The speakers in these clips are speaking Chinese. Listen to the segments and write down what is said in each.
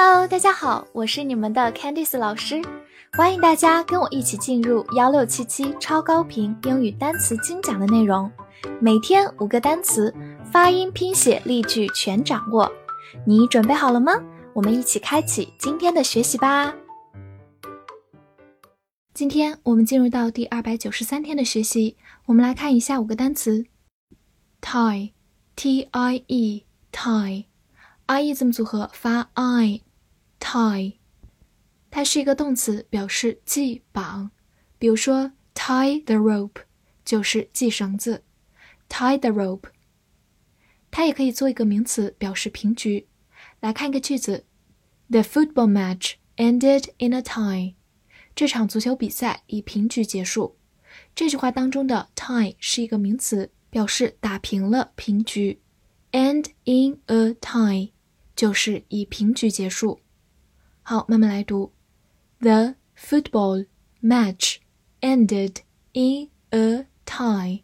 Hello，大家好，我是你们的 Candice 老师，欢迎大家跟我一起进入幺六七七超高频英语单词精讲的内容，每天五个单词，发音、拼写、例句全掌握，你准备好了吗？我们一起开启今天的学习吧。今天我们进入到第二百九十三天的学习，我们来看一下五个单词：tie，t i e，tie。i e 字母组合发 i tie，它是一个动词，表示系绑。比如说，tie the rope 就是系绳子，tie the rope。它也可以做一个名词，表示平局。来看一个句子：The football match ended in a tie。这场足球比赛以平局结束。这句话当中的 tie 是一个名词，表示打平了、平局。End in a tie。就是以平局结束。好，慢慢来读。The football match ended in a tie.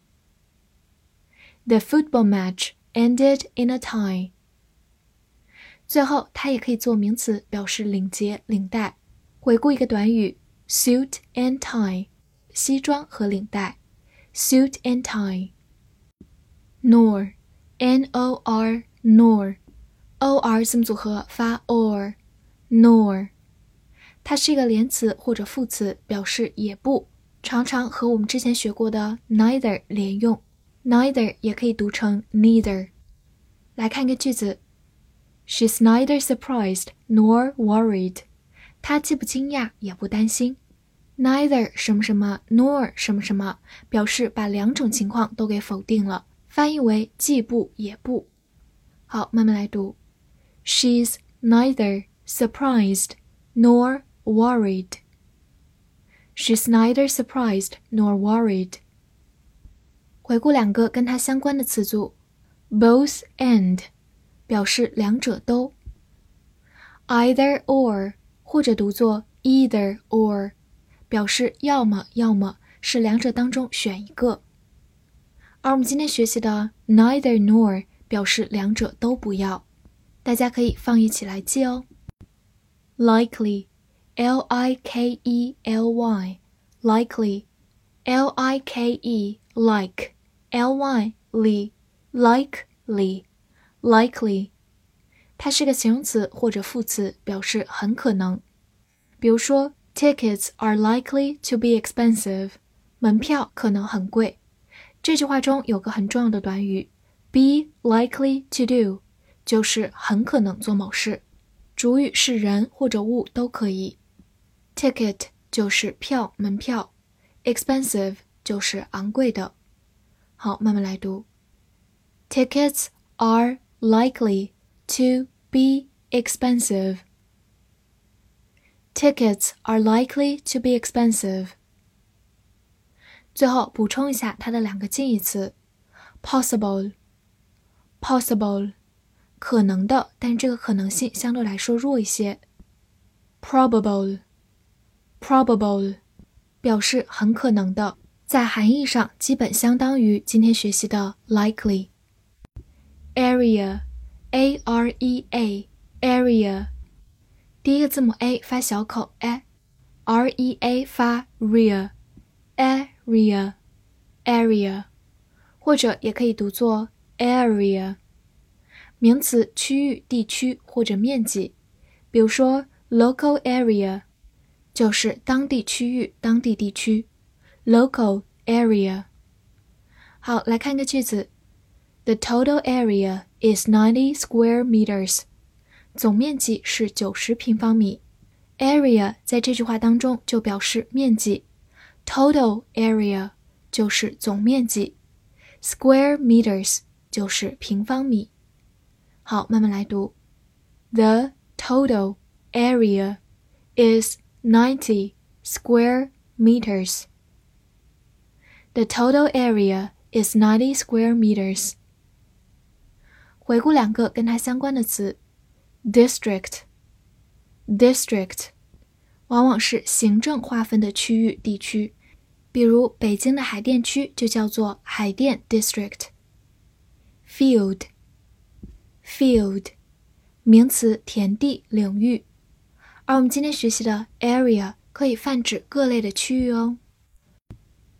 The football match ended in a tie. 最后，它也可以做名词，表示领结、领带。回顾一个短语：suit and tie，西装和领带。suit and tie。nor，n-o-r，nor。o r 字母组合发 Nor，它是一个连词或者副词，表示也不，常常和我们之前学过的 neither 连用，neither 也可以读成 neither。来看一个句子，She's neither surprised nor worried。她既不惊讶也不担心。neither 什么什么 nor 什么什么，表示把两种情况都给否定了，翻译为既不也不。好，慢慢来读。She's neither surprised nor worried. She's neither surprised nor worried. 回顾两个跟它相关的词组，both and 表示两者都，either or 或者读作 either or 表示要么要么是两者当中选一个，而我们今天学习的 neither nor 表示两者都不要。大家可以放一起来记哦。 Likely，L I K E L Y，likely，L I K E like，L Y li，likely，likely，它是个形容词或者副词，表示很可能。比如说，Tickets are likely to be expensive，门票可能很贵。这句话中有个很重要的短语，be likely to do。就是很可能做某事， 主语是人或者物都可以。Ticket 就是票、门票，expensive 就是昂贵的。好，慢慢来读。Tickets are likely to be expensive. Tickets are likely to be expensive. 最后补充一下它的两个近义词：possible，possible。可能的，但是这个可能性相对来说弱一些。Probable，probable，表示很可能的，在含义上基本相当于今天学习的 likely。Area，a r e a，area，第一个字母 a 发小口 a，r e a 发 rea，area，area，或者也可以读作 area。 名词区域、地区或者面积，比如说 local area 就是当地区域、当地地区。local area。好，来看个句子：The total area is ninety square meters。总面积是九十平方米。area 在这句话当中就表示面积，total area 就是总面积，square meters 就是平方米。好，慢慢来读。The total area is ninety square meters. The total area is ninety square meters. 回顾两个跟它相关的词：district。district 往往是行政划分的区域、地区，比如北京的海淀区就叫做海淀 district。field field， 名词，田地、领域。而我们今天学习的 area 可以泛指各类的区域哦。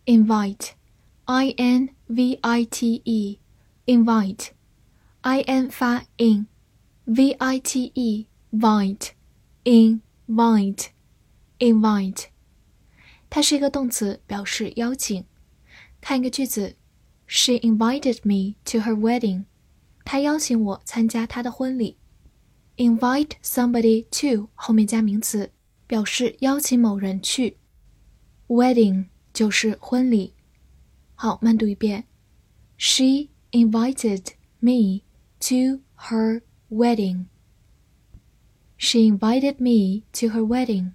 invite，i n v i t e，invite，i n 发 in，v i t e，invite，invite，invite，它是一个动词，表示邀请。看一个句子，She invited me to her wedding。 他邀请我参加他的婚礼。invite somebody to 后面加名词，表示邀请某人去。wedding 就是婚礼。好，慢读一遍。She invited me to her wedding. She invited me to her wedding.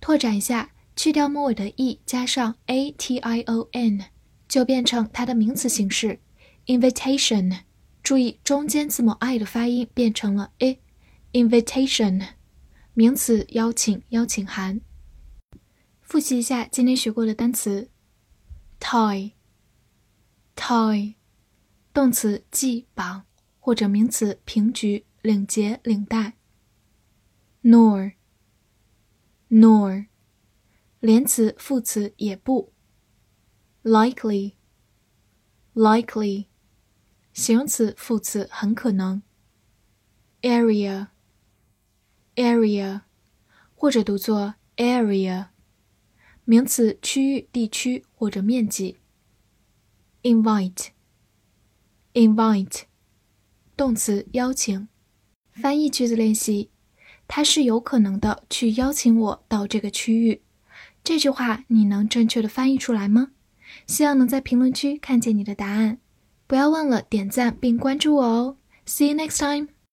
拓展一下，去掉末尾的 e，加上 a t i o n，就变成它的名词形式，invitation。注意中间字母 i 的发音变成了 i，invitation，名词邀请、邀请函。复习一下今天学过的单词 Toy，toy，动词系、绑，或者名词平举、领结、领带；nor，nor，连词、副词也不；likely，likely。形容词、副词很可能。area，area，或者读作 area，名词区域、地区或者面积。invite，invite，动词邀请。翻译句子练习：他是有可能的去邀请我到这个区域。这句话你能正确的翻译出来吗？希望能在评论区看见你的答案。不要忘了点赞并关注我哦！See you next time.